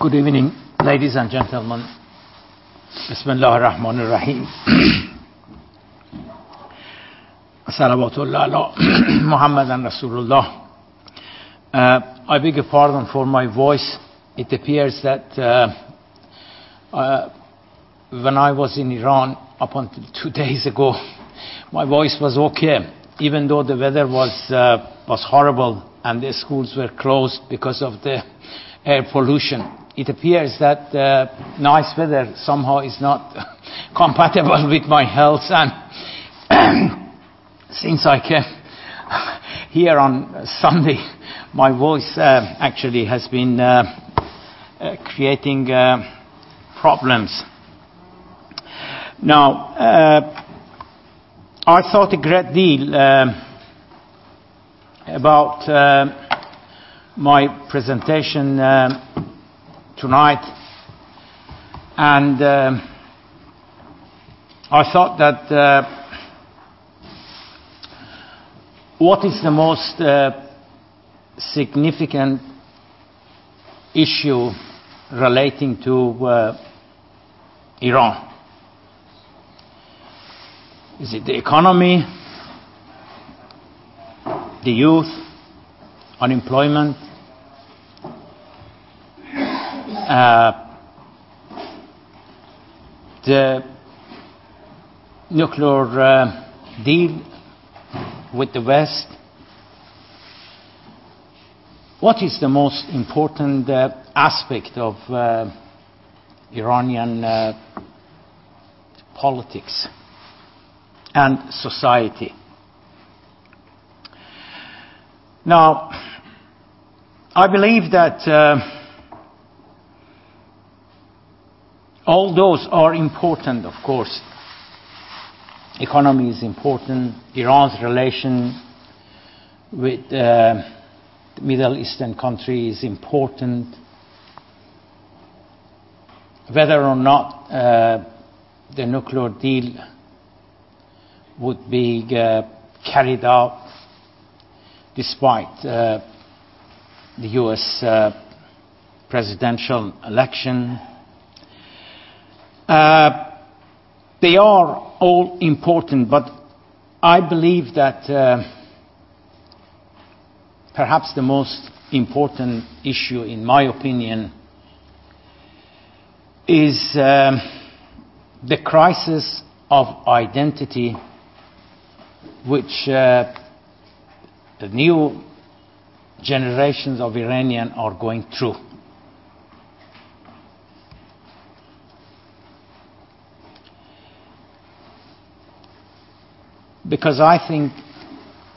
Good evening, ladies and gentlemen. Bismillah ar-Rahman ar-Rahim. Salawatullah ala Muhammad and Rasulullah. Uh, I beg your pardon for my voice. It appears that uh, uh, when I was in Iran up until two days ago, my voice was okay, even though the weather was, uh, was horrible and the schools were closed because of the air pollution. It appears that uh, nice weather somehow is not compatible with my health and since I came here on Sunday, my voice uh, actually has been uh, uh, creating uh, problems. Now, uh, I thought a great deal about my presentation tonight, and I thought that what is the most uh, significant issue relating to uh, Iran? Is it the economy, the youth, unemployment, uh, the nuclear uh, deal with the West. What is the most important uh, aspect of uh, Iranian uh, politics and society? Now, I believe that uh, all those are important, of course, economy is important. Iran's relation with uh, the Middle Eastern countries is important. Whether or not uh, the nuclear deal would be uh, carried out despite uh, the US uh, presidential election. Uh, they are all important, but I believe that uh, perhaps the most important issue, in my opinion, is um, the crisis of identity which uh, the new generations of Iranian are going through. Because I think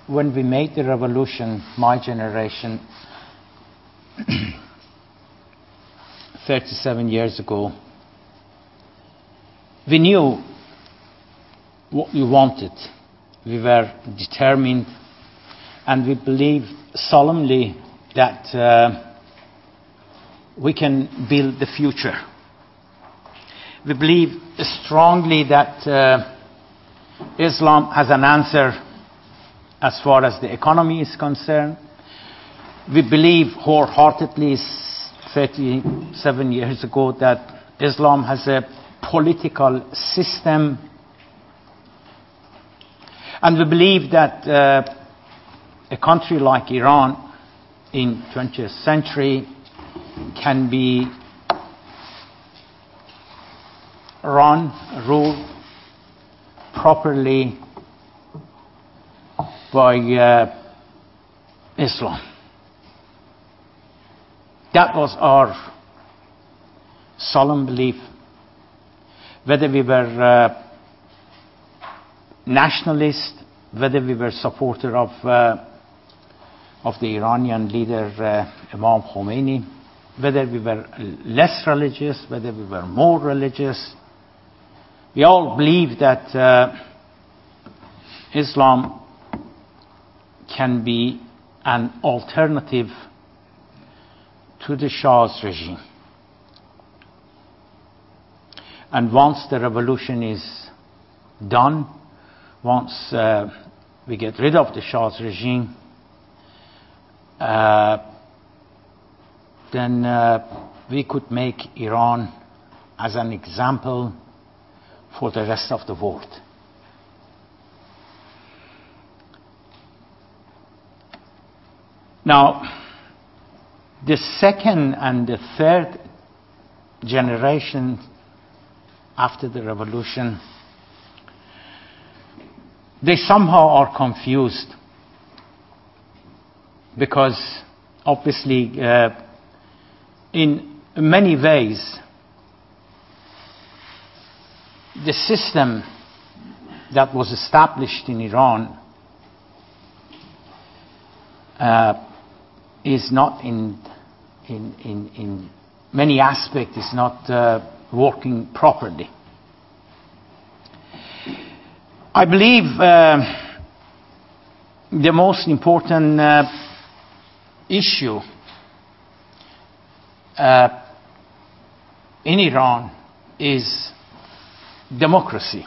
when we made the revolution, my generation, 37 years ago, we knew what we wanted. We were determined and we believed solemnly that uh, we can build the future. We believe strongly that uh, Islam has an answer as far as the economy is concerned. We believe wholeheartedly 37 years ago that Islam has a political system. And we believe that uh, a country like Iran in 20th century can be run, ruled properly by uh, Islam. That was our solemn belief. Whether we were uh, nationalist, whether we were supporter of uh, of the Iranian leader uh, Imam Khomeini, whether we were less religious, whether we were more religious, we all believe that uh, Islam can be an alternative to the Shah's regime. And once the revolution is done, once uh, we get rid of the Shah's regime, uh, then we could make Iran as an example for the rest of the world. Now, the second and the third generation after the revolution, they somehow are confused because obviously uh, in many ways the system that was established in Iran uh, is not in, in, in, in many aspects is not uh, working properly. I believe uh, the most important uh, issue uh, in Iran is democracy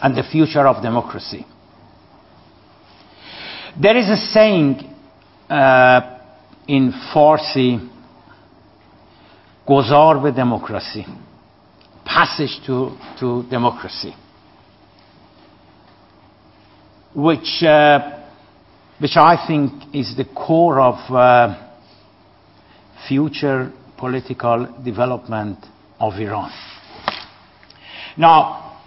and the future of democracy. There is a saying uh, in Farsi, گذار به دموکراسی passage to, to democracy which, uh, which I think is the core of uh, future political development of Iran. Now,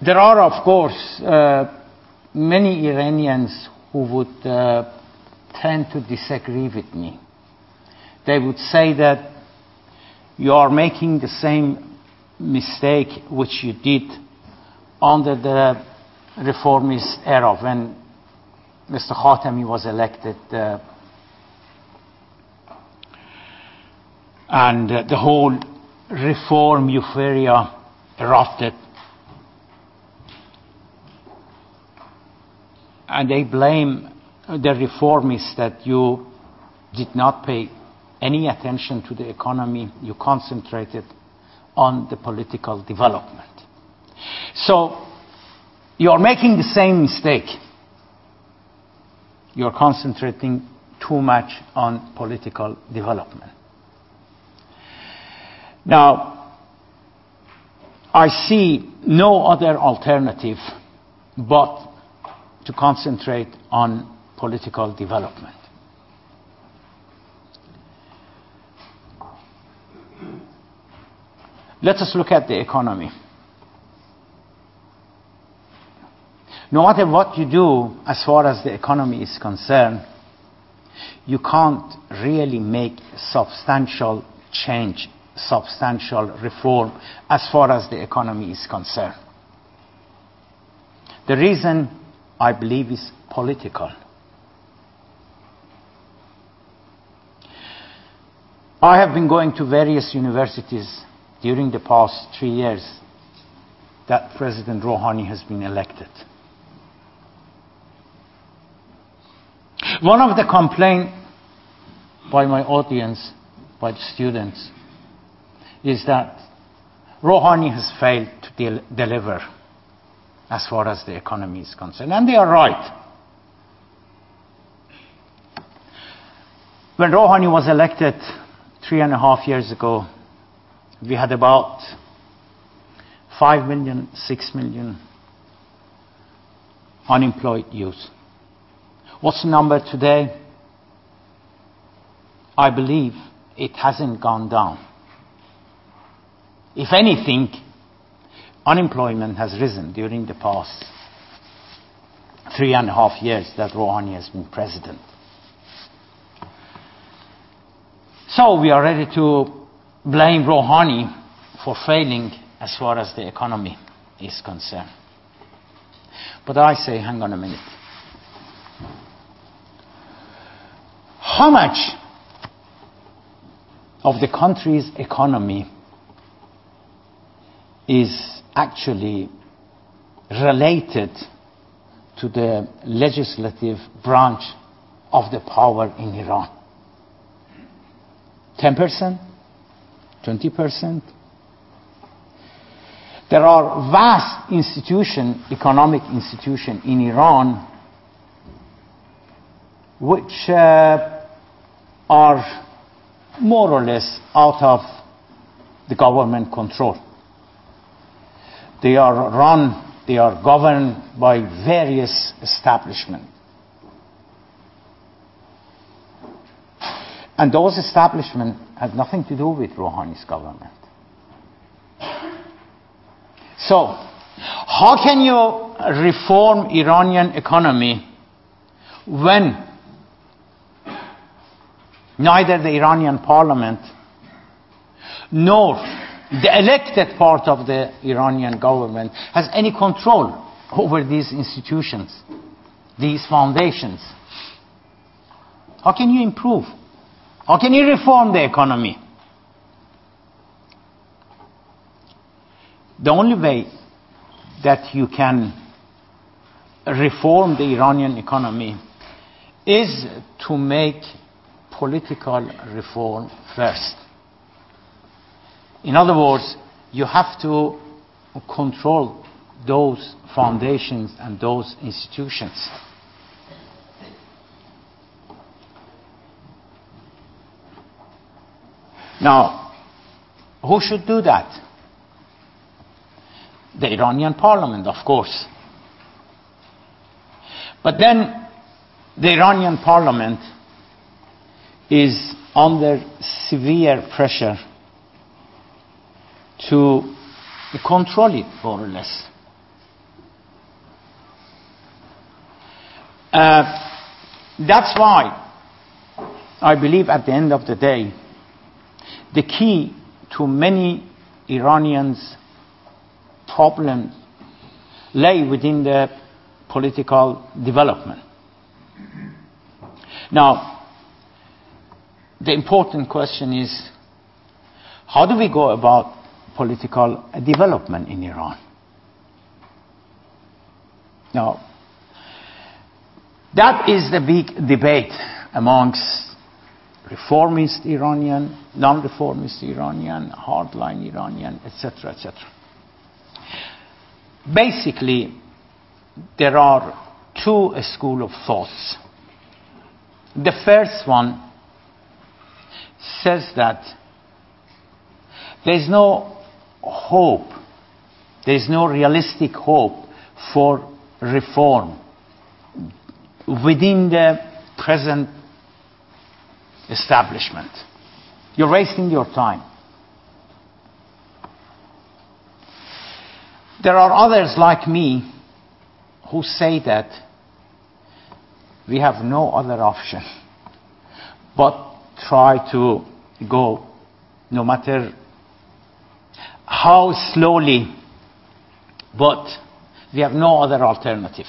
there are, of course, uh, many Iranians who would uh, tend to disagree with me. They would say that you are making the same mistake which you did under the reformist era when Mr. Khatami was elected uh, and uh, the whole reform euphoria erupted. And they blame the reformists that you did not pay any attention to the economy, you concentrated on the political development. So, you're making the same mistake. You're concentrating too much on political development. Now, I see no other alternative but to concentrate on political development. Let us look at the economy. No matter what you do as far as the economy is concerned, you can't really make substantial change substantial reform as far as the economy is concerned. The reason I believe is political. I have been going to various universities during the past three years that President Rouhani has been elected. One of the complaints by my audience, by the students, is that Rouhani has failed to de- deliver as far as the economy is concerned. And they are right. When Rouhani was elected three and a half years ago, we had about 5 million, 6 million unemployed youth. What's the number today? I believe it hasn't gone down. If anything, unemployment has risen during the past three and a half years that Rouhani has been president. So we are ready to blame Rouhani for failing as far as the economy is concerned. But I say, hang on a minute. How much of the country's economy is actually related to the legislative branch of the power in Iran. 10%? 20%? There are vast institution, economic institution in Iran which uh, are more or less out of the government control. They are run, they are governed by various establishments. And those establishments have nothing to do with Rouhani's government. So, how can you reform Iranian economy when neither the Iranian parliament nor the elected part of the Iranian government has any control over these institutions, these foundations. How can you improve? How can you reform the economy? The only way that you can reform the Iranian economy is to make political reform first. In other words, you have to control those foundations and those institutions. Now, who should do that? The Iranian parliament, of course. But then the Iranian parliament is under severe pressure to control it more or less. Uh, that's why I believe at the end of the day, the key to many Iranians' problems lay within the political development. Now, the important question is how do we go about political development in Iran? Now, that is the big debate amongst reformist Iranian, non-reformist Iranian, hardline Iranian, etc., etc. Basically, there are two school of thoughts. The first one says that there is no hope, there is no realistic hope for reform within the present establishment. You're wasting your time. There are others like me who say that we have no other option but try to go no matter how slowly, but we have no other alternative.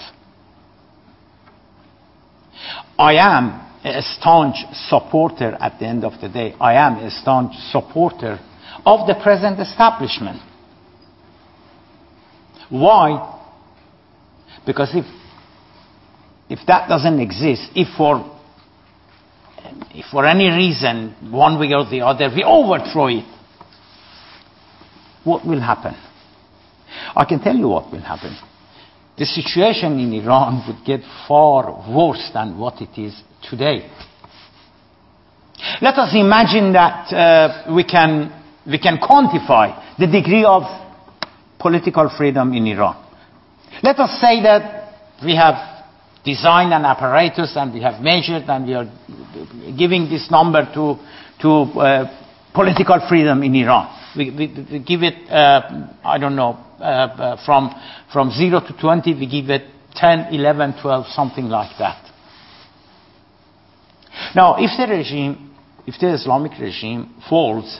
I am a staunch supporter at the end of the day. I am a staunch supporter of the present establishment. Why? Because if, if that doesn't exist, if for, if for any reason, one way or the other, we overthrow it, what will happen? I can tell you what will happen. The situation in Iran would get far worse than what it is today. Let us imagine that uh, we, can, we can quantify the degree of political freedom in Iran. Let us say that we have designed an apparatus and we have measured and we are giving this number to, to uh, political freedom in Iran. We, we, we give it, uh, I don't know, uh, uh from, from 0 to 20, we give it 10, 11, 12, something like that. Now, if the regime, if the Islamic regime falls,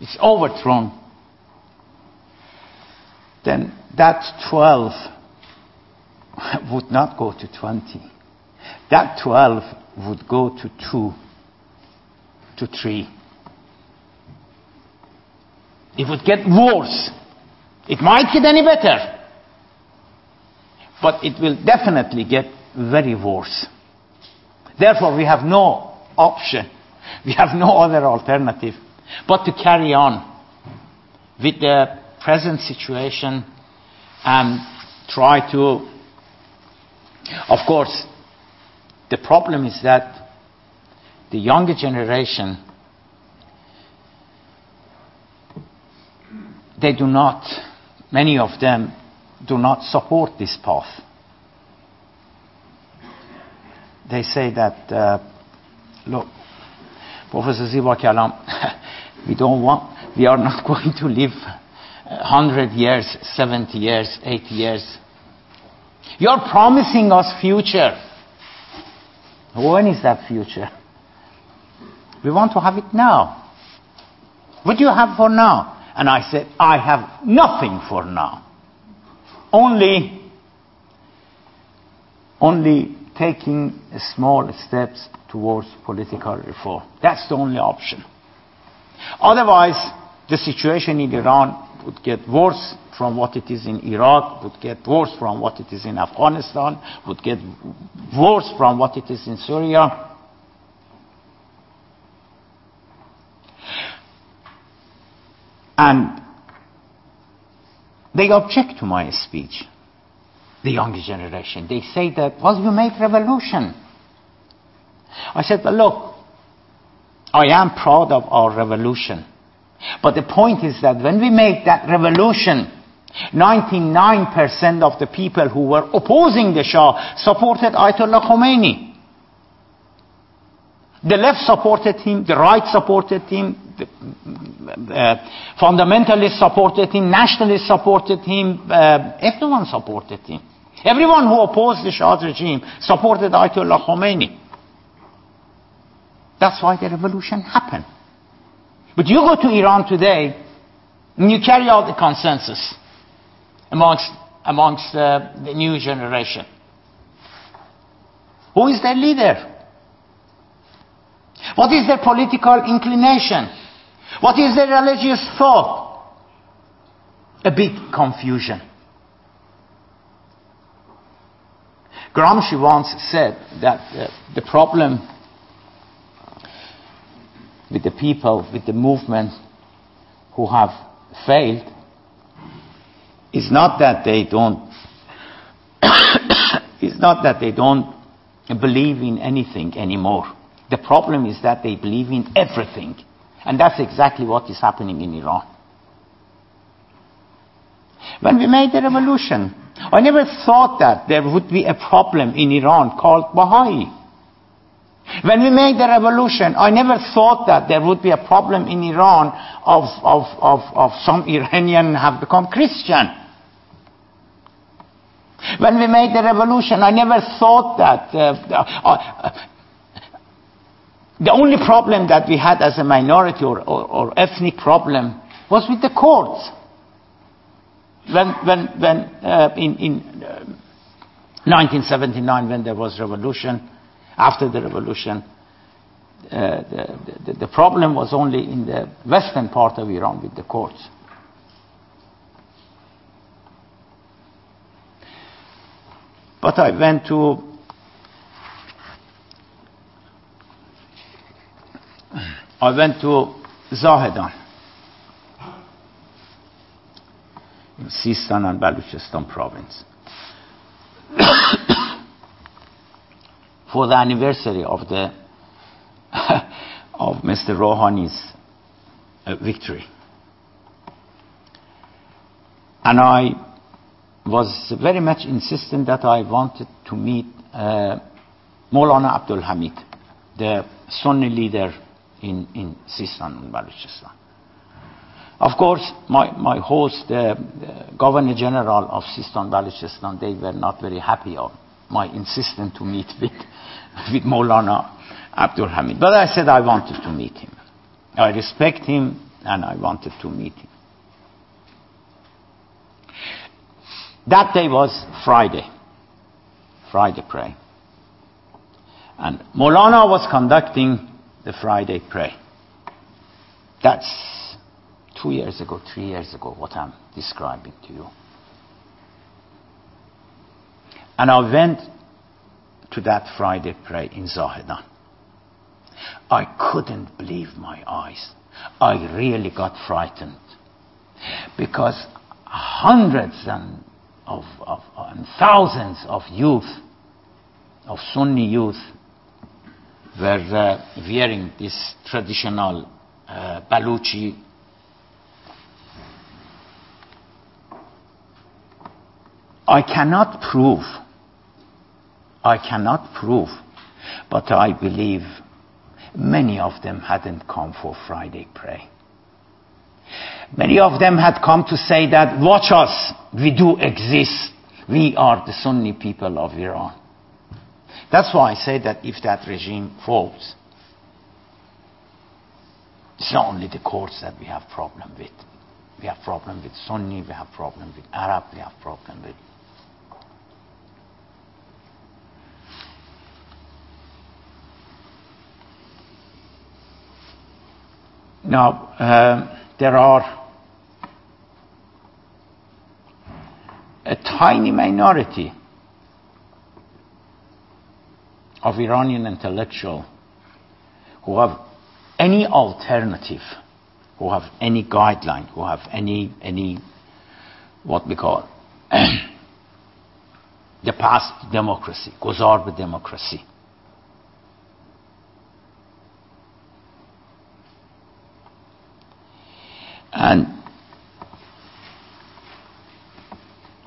it's overthrown, then that 12 would not go to 20. That 12 would go to 2, to 3. It would get worse. It might get any better. But it will definitely get very worse. Therefore, we have no option. We have no other alternative but to carry on with the present situation and try to. Of course, the problem is that the younger generation they do not, many of them do not support this path. They say that, uh, look, Professor Ziba Kalam, we don't want, we are not going to live 100 years, 70 years, 80 years. You're promising us future. When is that future? We want to have it now. What do you have for now? And I said, I have nothing for now. Only, only taking small steps towards political reform. That's the only option. Otherwise, the situation in Iran would get worse from what it is in Iraq, would get worse from what it is in Afghanistan, would get worse from what it is in Syria. And they object to my speech, the younger generation. They say that, well, you made revolution. I said, well, look, I am proud of our revolution. But the point is that when we made that revolution, 99% of the people who were opposing the Shah supported Ayatollah Khomeini. The left supported him, the right supported him, uh, fundamentalists supported him, nationalists supported him, uh, everyone supported him. Everyone who opposed the Shah's regime supported Ayatollah Khomeini. That's why the revolution happened. But you go to Iran today and you carry out the consensus amongst, amongst uh, the new generation. Who is their leader? What is their political inclination? What is their religious thought? A big confusion. Gramsci once said that uh, the problem with the people, with the movement who have failed, is not that they don't it's not that they don't believe in anything anymore. The problem is that they believe in everything. And that's exactly what is happening in Iran. When we made the revolution, I never thought that there would be a problem in Iran called Baha'i. When we made the revolution, I never thought that there would be a problem in Iran of, of, of, of some Iranian have become Christian. When we made the revolution, I never thought that uh, uh, uh the only problem that we had as a minority or, or, or ethnic problem was with the Kurds. When, when, when uh, in, in uh, 1979, when there was revolution, after the revolution, uh, the, the, the problem was only in the western part of Iran with the Kurds. But I went to I went to Zahedan in Sistan and Baluchistan province for the anniversary of the of Mr. Rouhani's uh, victory. And I was very much insistent that I wanted to meet uh, Maulana Abdul Hamid, the Sunni leader in, in Sistan and Balochistan. Of course, my, my host, the, the Governor General of Sistan Balochistan, they were not very happy on my insistence to meet with, with Maulana Abdul Hamid. But I said I wanted to meet him. I respect him and I wanted to meet him. That day was Friday. Friday prayer. And Maulana was conducting the Friday prayer. That's two years ago, three years ago, what I'm describing to you. And I went to that Friday prayer in Zahedan. I couldn't believe my eyes. I really got frightened because hundreds and of, of, and thousands of youth, of Sunni youth, were uh, wearing this traditional uh, Baluchi I cannot prove. I cannot prove. But I believe many of them hadn't come for Friday pray. Many of them had come to say that, watch us, we do exist. We are the Sunni people of Iran. That's why I say that if that regime falls, it's not only the Kurds that we have problem with. We have problem with Sunni, we have problem with Arab, we have problem with Now, uh, there are a tiny minority of Iranian intellectual who have any alternative, who have any guideline, who have any, any what we call the past democracy, Gozar democracy. And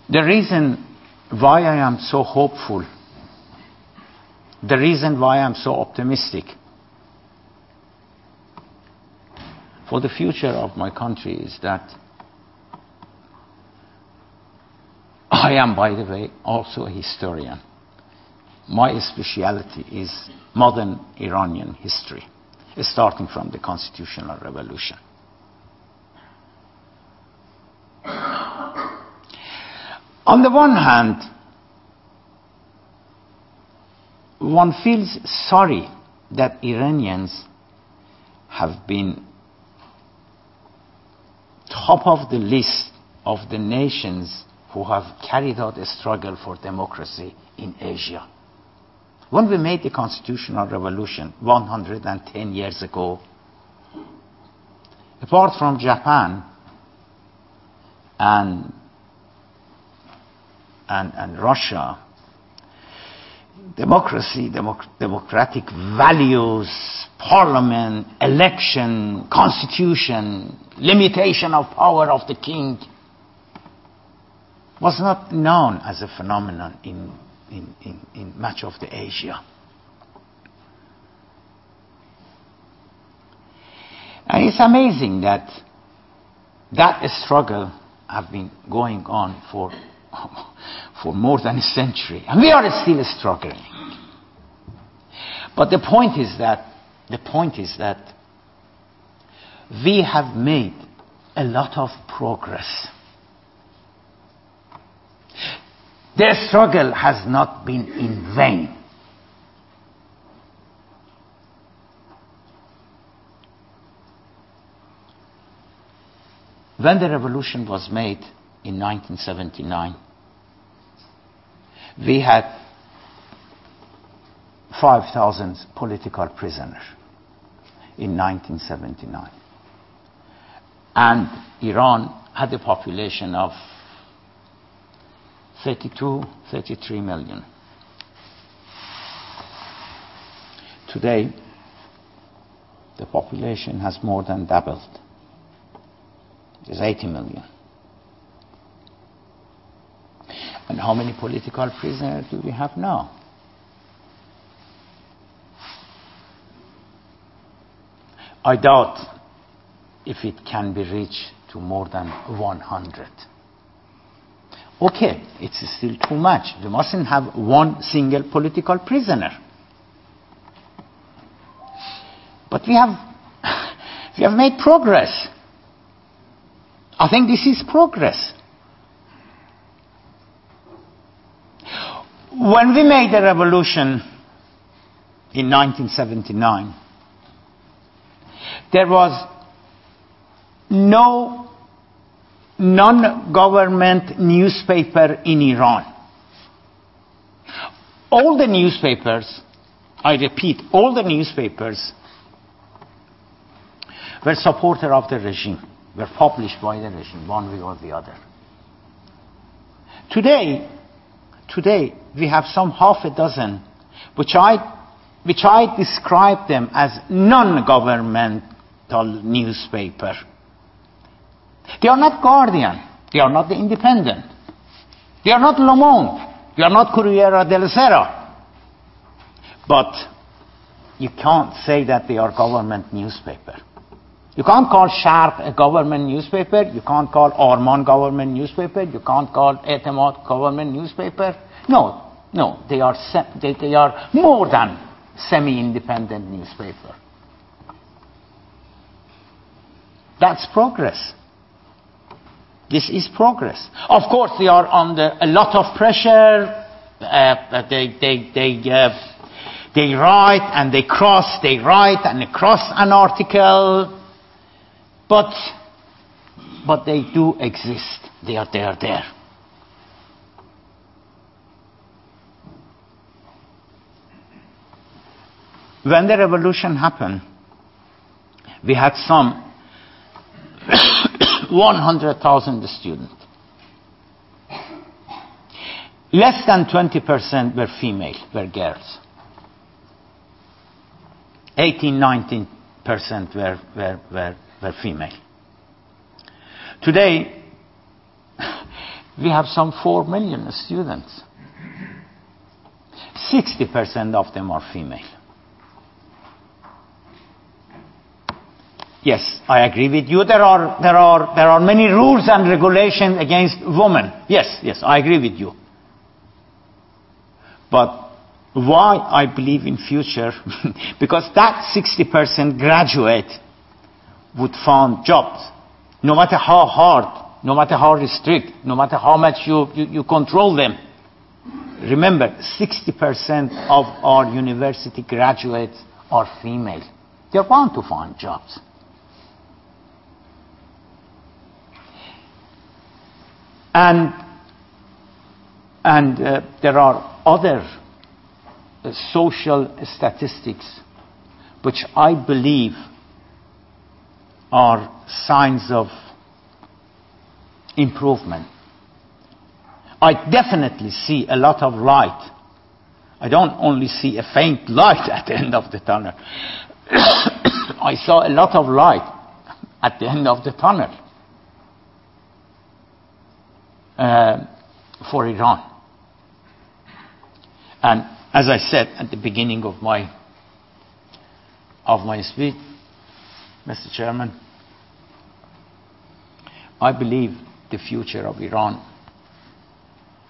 the reason why I am so hopeful, the reason why I'm so optimistic for the future of my country is that I am, by the way, also a historian. My specialty is modern Iranian history, starting from the constitutional revolution. On the one hand, one feels sorry that Iranians have been top of the list of the nations who have carried out a struggle for democracy in Asia. When we made the constitutional revolution 110 years ago, apart from Japan and and, and Russia, democracy, democ- democratic values, parliament, election, constitution, limitation of power of the king was not known as a phenomenon in, in, in, in much of the Asia. And it's amazing that that struggle have been going on for for more than a century. And we are still struggling. But the point is that, the point is that we have made a lot of progress. Their struggle has not been in vain. When the revolution was made, in 1979. We had 5,000 political prisoners in 1979. And Iran had a population of 32, 33 million. Today, the population has more than doubled. There's 80 million. And how many political prisoners do we have now? I doubt if it can be reached to more than 100. Okay, it's still too much. We mustn't have one single political prisoner. But we have, we have made progress. I think this is progress. When we made the revolution in 1979, there was no non-government newspaper in Iran. All the newspapers, I repeat, all the newspapers were supporter of the regime, were published by the regime, one way or the other. Today, today we have some half a dozen which I, which I describe them as non-governmental newspaper. They are not Guardian. They are not the Independent. They are not Le Monde. They are not Corriere della Sera. But you can't say that they are government newspaper. You can't call Sharq a government newspaper. You can't call Arman government newspaper. You can't call Etemad government newspaper. No, no, they are, they, they are more than semi-independent newspaper. That's progress. This is progress. Of course, they are under a lot of pressure. Uh, they, they, they, uh, they write and they cross, they write and they cross an article. But, but they do exist. They are, they are there. When the revolution happened, we had some 100,000 students. Less than 20% were female, were girls. 18, 19% were, were, were, were female. Today, we have some 4 million students. 60% of them are female. Yes, I agree with you. There are, there are, there are many rules and regulations against women. Yes, yes, I agree with you. But why I believe in future, because that 60% graduate would find jobs, no matter how hard, no matter how restrict, no matter how much you, you, you control them. Remember, 60% of our university graduates are female. They're bound to find jobs. And, and uh, there are other uh, social statistics which I believe are signs of improvement. I definitely see a lot of light. I don't only see a faint light at the end of the tunnel. I saw a lot of light at the end of the tunnel uh, for Iran. And as I said at the beginning of my of my speech, Mr. Chairman, I believe the future of Iran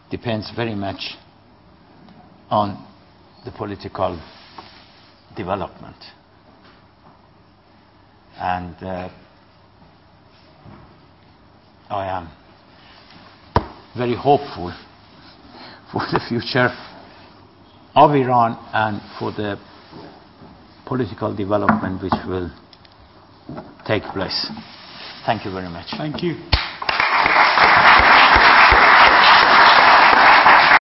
depends very much on the political development. And uh, I am very hopeful for the future of Iran and for the political development which will take place. Thank you very much. Thank you.